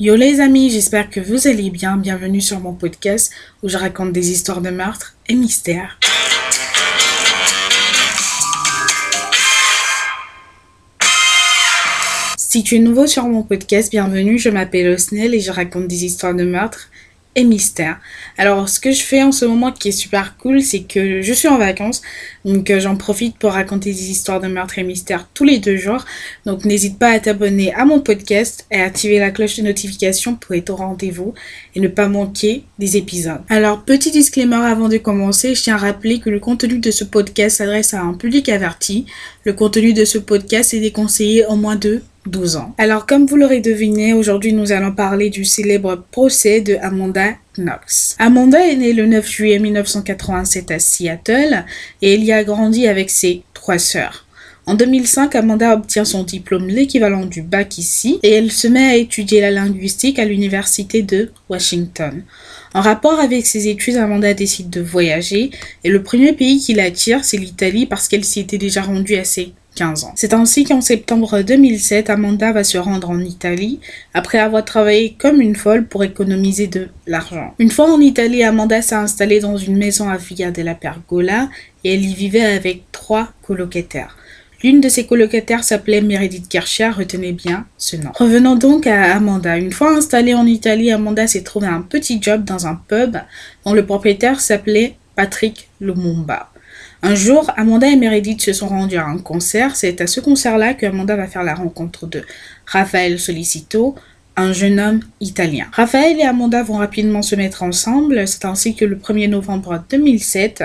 Yo les amis, j'espère que vous allez bien. Bienvenue sur mon podcast où je raconte des histoires de meurtres et mystères. Si tu es nouveau sur mon podcast, bienvenue, je m'appelle Osnel et je raconte des histoires de meurtres mystère. Alors, ce que je fais en ce moment qui est super cool, c'est que je suis en vacances, donc euh, j'en profite pour raconter des histoires de meurtres et mystères tous les deux jours. Donc, n'hésite pas à t'abonner à mon podcast et à activer la cloche de notification pour être au rendez-vous et ne pas manquer des épisodes. Alors, petit disclaimer avant de commencer, je tiens à rappeler que le contenu de ce podcast s'adresse à un public averti. Le contenu de ce podcast est déconseillé au moins de 12 ans. Alors, comme vous l'aurez deviné, aujourd'hui nous allons parler du célèbre procès de Amanda Knox. Amanda est née le 9 juillet 1987 à Seattle et elle y a grandi avec ses trois sœurs. En 2005, Amanda obtient son diplôme, l'équivalent du bac ici, et elle se met à étudier la linguistique à l'université de Washington. En rapport avec ses études, Amanda décide de voyager, et le premier pays qui l'attire, c'est l'Italie parce qu'elle s'y était déjà rendue C'est ainsi qu'en septembre 2007, Amanda va se rendre en Italie après avoir travaillé comme une folle pour économiser de l'argent. Une fois en Italie, Amanda s'est installée dans une maison à Via della Pergola et elle y vivait avec trois colocataires. L'une de ses colocataires s'appelait Meredith Kircher, retenez bien ce nom. Revenons donc à Amanda. Une fois installée en Italie, Amanda s'est trouvé un petit job dans un pub dont le propriétaire s'appelait Patrick Lumumba. Un jour, Amanda et Meredith se sont rendus à un concert. C'est à ce concert-là que Amanda va faire la rencontre de Raphaël Solicito, un jeune homme italien. Raphaël et Amanda vont rapidement se mettre ensemble. C'est ainsi que le 1er novembre 2007,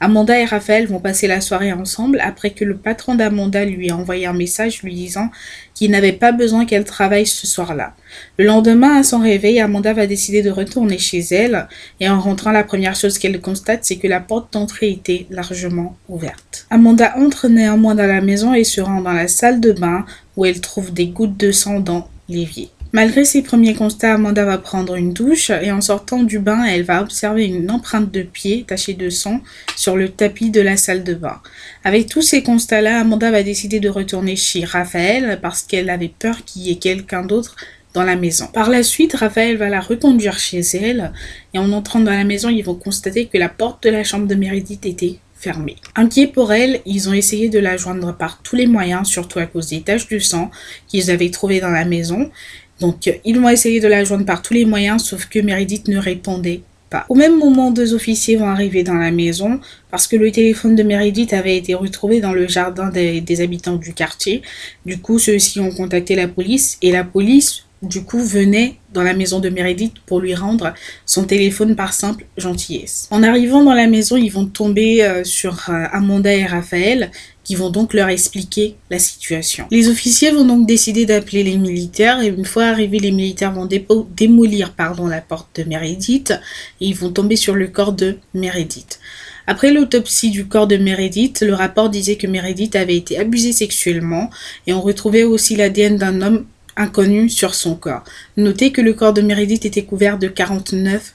Amanda et Raphaël vont passer la soirée ensemble après que le patron d'Amanda lui a envoyé un message lui disant qu'il n'avait pas besoin qu'elle travaille ce soir-là. Le lendemain, à son réveil, Amanda va décider de retourner chez elle et en rentrant, la première chose qu'elle constate, c'est que la porte d'entrée était largement ouverte. Amanda entre néanmoins dans la maison et se rend dans la salle de bain où elle trouve des gouttes de sang dans l'évier. Malgré ses premiers constats, Amanda va prendre une douche et en sortant du bain, elle va observer une empreinte de pied tachée de sang sur le tapis de la salle de bain. Avec tous ces constats-là, Amanda va décider de retourner chez Raphaël parce qu'elle avait peur qu'il y ait quelqu'un d'autre dans la maison. Par la suite, Raphaël va la reconduire chez elle et en entrant dans la maison, ils vont constater que la porte de la chambre de Meredith était fermée. Inquiets pour elle, ils ont essayé de la joindre par tous les moyens, surtout à cause des taches de sang qu'ils avaient trouvées dans la maison. Donc, ils vont essayer de la joindre par tous les moyens, sauf que Meredith ne répondait pas. Au même moment, deux officiers vont arriver dans la maison parce que le téléphone de Meredith avait été retrouvé dans le jardin des, des habitants du quartier. Du coup, ceux-ci ont contacté la police et la police du coup, venait dans la maison de Meredith pour lui rendre son téléphone par simple gentillesse. En arrivant dans la maison, ils vont tomber euh, sur euh, Amanda et Raphaël, qui vont donc leur expliquer la situation. Les officiers vont donc décider d'appeler les militaires, et une fois arrivés, les militaires vont démolir pardon, la porte de Meredith, et ils vont tomber sur le corps de Meredith. Après l'autopsie du corps de Meredith, le rapport disait que Meredith avait été abusée sexuellement et on retrouvait aussi l'ADN d'un homme inconnu sur son corps. Notez que le corps de Meredith était couvert de 49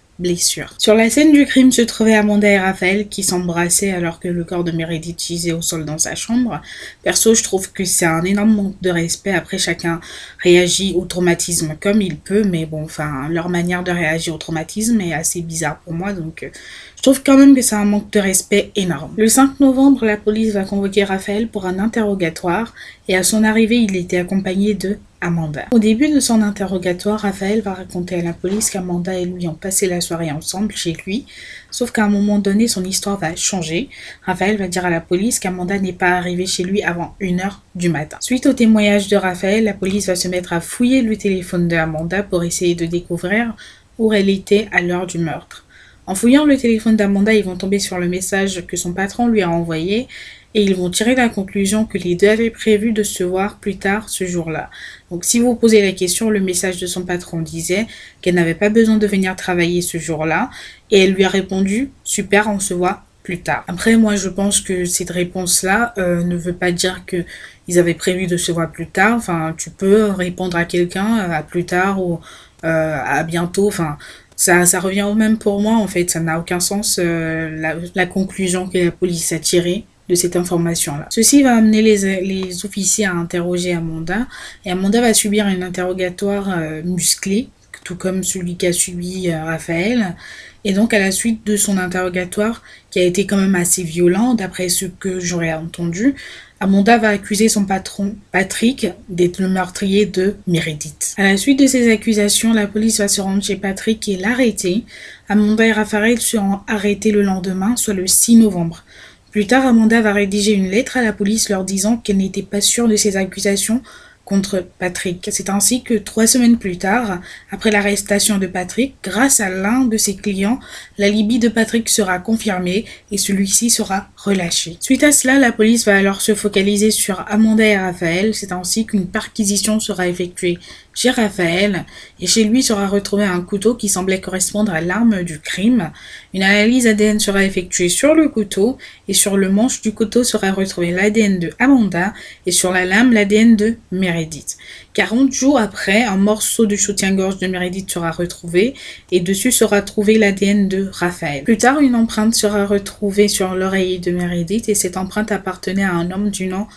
Sur la scène du crime se trouvaient Amanda et Raphaël qui s'embrassaient alors que le corps de Meredith gisait au sol dans sa chambre. Perso, je trouve que c'est un énorme manque de respect. Après, chacun réagit au traumatisme comme il peut, mais bon, enfin, leur manière de réagir au traumatisme est assez bizarre pour moi, donc euh, je trouve quand même que c'est un manque de respect énorme. Le 5 novembre, la police va convoquer Raphaël pour un interrogatoire et à son arrivée, il était accompagné de Amanda. Au début de son interrogatoire, Raphaël va raconter à la police qu'Amanda et lui ont passé la soirée ensemble chez lui, sauf qu'à un moment donné, son histoire va changer. Raphaël va dire à la police qu'Amanda n'est pas arrivée chez lui avant 1h du matin. Suite au témoignage de Raphaël, la police va se mettre à fouiller le téléphone de Amanda pour essayer de découvrir où elle était à l'heure du meurtre. En fouillant le téléphone d'Amanda, ils vont tomber sur le message que son patron lui a envoyé et ils vont tirer la conclusion que les deux avaient prévu de se voir plus tard ce jour-là. Donc si vous posez la question, le message de son patron disait qu'elle n'avait pas besoin de venir travailler ce jour-là et elle lui a répondu super, on se voit plus tard. Après moi je pense que cette réponse-là euh, ne veut pas dire que ils avaient prévu de se voir plus tard. Enfin tu peux répondre à quelqu'un euh, à plus tard ou euh, à bientôt. Enfin ça, ça revient au même pour moi en fait. Ça n'a aucun sens la, la conclusion que la police a tirée de cette information-là. Ceci va amener les, les, officiers à interroger Amanda et Amanda va subir un interrogatoire euh, musclé tout comme celui qu'a subi euh, Raphaël. Et donc, à la suite de son interrogatoire, qui a été quand même assez violent, d'après ce que j'aurais entendu, Amanda va accuser son patron, Patrick, d'être le meurtrier de Meredith. À la suite de ces accusations, la police va se rendre chez Patrick et l'arrêter. Amanda et Raphaël seront arrêtés le lendemain, soit le 6 novembre. Plus tard, Amanda va rédiger une lettre à la police leur disant qu'elle n'était pas sûre de ces accusations contre Patrick. C'est ainsi que trois semaines plus tard, après l'arrestation de Patrick, grâce à l'un de ses clients, la Libye de Patrick sera confirmée et celui-ci sera relâché. Suite à cela, la police va alors se focaliser sur Amanda et Raphaël. C'est ainsi qu'une perquisition sera effectuée chez Raphaël et chez lui sera retrouvé un couteau qui semblait correspondre à l'arme du crime. Une analyse ADN sera effectuée sur le couteau et sur le manche du couteau sera retrouvé l'ADN de Amanda et sur la lame l'ADN de Meredith. 40 jours après, un morceau du soutien-gorge de Meredith sera retrouvé et dessus sera trouvé l'ADN de Raphaël. Plus tard, une empreinte sera retrouvée sur l'oreiller de Meredith et cette empreinte appartenait à un homme du nom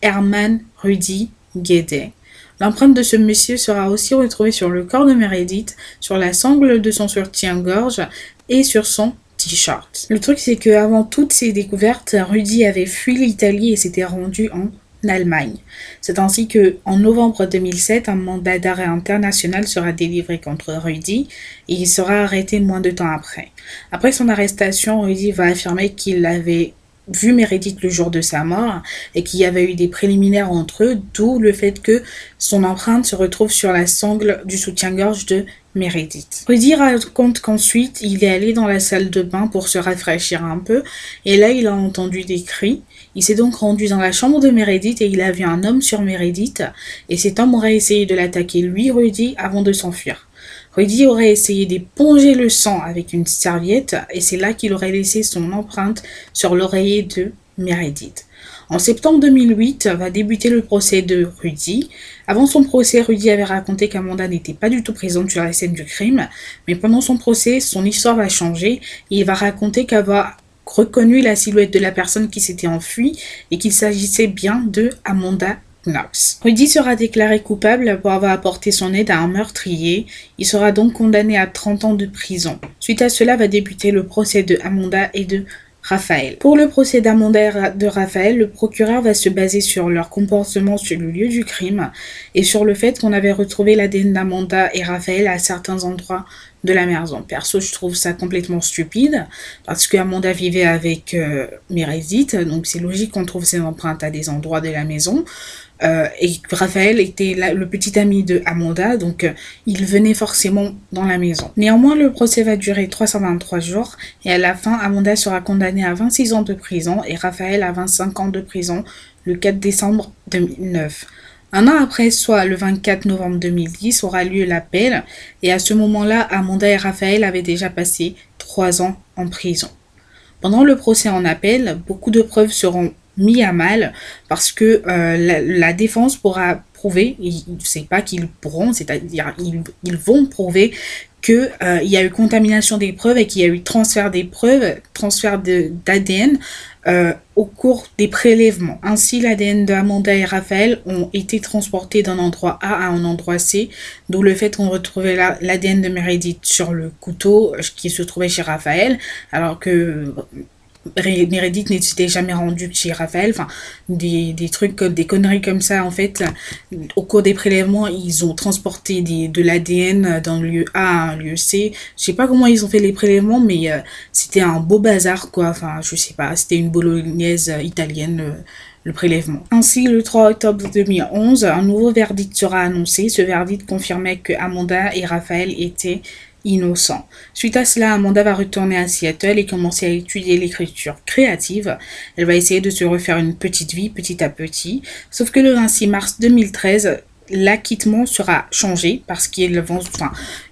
Herman Rudy Guédet. L'empreinte de ce monsieur sera aussi retrouvée sur le corps de Meredith, sur la sangle de son soutien-gorge et sur son t-shirt. Le truc, c'est que avant toutes ces découvertes, Rudy avait fui l'Italie et s'était rendu en Allemagne. C'est ainsi que, en novembre 2007, un mandat d'arrêt international sera délivré contre Rudy et il sera arrêté moins de temps après. Après son arrestation, Rudy va affirmer qu'il avait vu Meredith le jour de sa mort et qu'il y avait eu des préliminaires entre eux, d'où le fait que son empreinte se retrouve sur la sangle du soutien-gorge de Meredith. Rudy raconte qu'ensuite il est allé dans la salle de bain pour se rafraîchir un peu et là il a entendu des cris. Il s'est donc rendu dans la chambre de Meredith et il a vu un homme sur Meredith et cet homme aurait essayé de l'attaquer lui, Rudy, avant de s'enfuir. Rudy aurait essayé d'éponger le sang avec une serviette et c'est là qu'il aurait laissé son empreinte sur l'oreiller de Meredith. En septembre 2008 va débuter le procès de Rudy. Avant son procès, Rudy avait raconté qu'Amanda n'était pas du tout présente sur la scène du crime, mais pendant son procès, son histoire va changer et il va raconter qu'avoir reconnu la silhouette de la personne qui s'était enfuie et qu'il s'agissait bien de Amanda Rudy sera déclaré coupable pour avoir apporté son aide à un meurtrier. Il sera donc condamné à 30 ans de prison. Suite à cela va débuter le procès de Amanda et de Raphaël. Pour le procès d'Amanda et de Raphaël, le procureur va se baser sur leur comportement sur le lieu du crime et sur le fait qu'on avait retrouvé l'ADN d'Amanda et Raphaël à certains endroits de la maison. Perso, je trouve ça complètement stupide parce que Amanda vivait avec euh, donc c'est logique qu'on trouve ses empreintes à des endroits de la maison. Euh, et Raphaël était le petit ami de Amanda, donc euh, il venait forcément dans la maison. Néanmoins, le procès va durer 323 jours et à la fin, Amanda sera condamnée à 26 ans de prison et Raphaël à 25 ans de prison le 4 décembre 2009. Un an après, soit le 24 novembre 2010, aura lieu l'appel et à ce moment-là, Amanda et Raphaël avaient déjà passé 3 ans en prison. Pendant le procès en appel, beaucoup de preuves seront mis à mal parce que euh, la, défense pourra prouver, sais pas qu'ils pourront, c'est-à-dire ils, ils, vont prouver qu'il euh, y a eu contamination des preuves et qu'il y a eu transfert des preuves, transfert d'ADN euh, au cours des prélèvements. Ainsi, l'ADN d'Amanda et Raphaël ont été transportés d'un endroit A à un endroit C, d'où le fait qu'on retrouvait l'ADN de Meredith sur le couteau qui se trouvait chez Raphaël, alors que Meredith n'était jamais rendu chez Raphaël, enfin des, des trucs, des conneries comme ça en fait. Au cours des prélèvements, ils ont transporté des, de l'ADN d'un lieu A à un lieu C. Je sais pas comment ils ont fait les prélèvements, mais euh, c'était un beau bazar quoi. Enfin, je sais pas, c'était une bolognaise italienne. Le, prélèvement. Ainsi, le 3 octobre 2011, un nouveau verdict sera annoncé. Ce verdict confirmait que Amanda et Raphaël étaient innocent. Suite à cela, Amanda va retourner à Seattle et commencer à étudier l'écriture créative. Elle va essayer de se refaire une petite vie petit à petit. Sauf que le 26 mars 2013, l'acquittement sera changé parce qu'ils vont,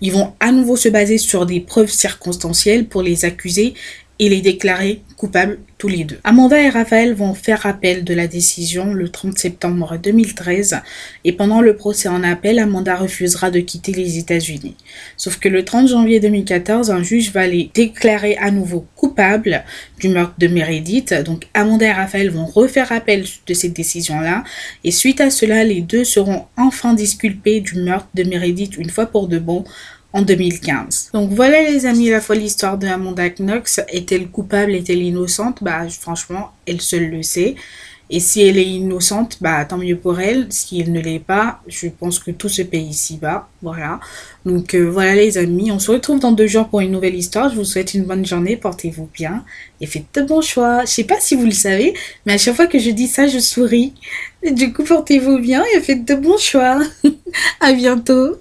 vont à nouveau se baser sur des preuves circonstancielles pour les accuser et les déclarer coupables tous les deux. Amanda et Raphaël vont faire appel de la décision le 30 septembre 2013 et pendant le procès en appel, Amanda refusera de quitter les États-Unis. Sauf que le 30 janvier 2014, un juge va les déclarer à nouveau coupables du meurtre de Meredith. Donc Amanda et Raphaël vont refaire appel de cette décision-là et suite à cela, les deux seront enfin disculpés du meurtre de Meredith une fois pour de bon en 2015. Donc voilà les amis, la folle histoire de Amanda Knox. Est-elle coupable, est-elle innocente? Bah franchement, elle seule le sait. Et si elle est innocente, bah tant mieux pour elle. Si elle ne l'est pas, je pense que tout se paye ici-bas. Voilà. Donc euh, voilà les amis, on se retrouve dans deux jours pour une nouvelle histoire. Je vous souhaite une bonne journée, portez-vous bien et faites de bons choix. Je sais pas si vous le savez, mais à chaque fois que je dis ça, je souris. Du coup, portez-vous bien et faites de bons choix. à bientôt.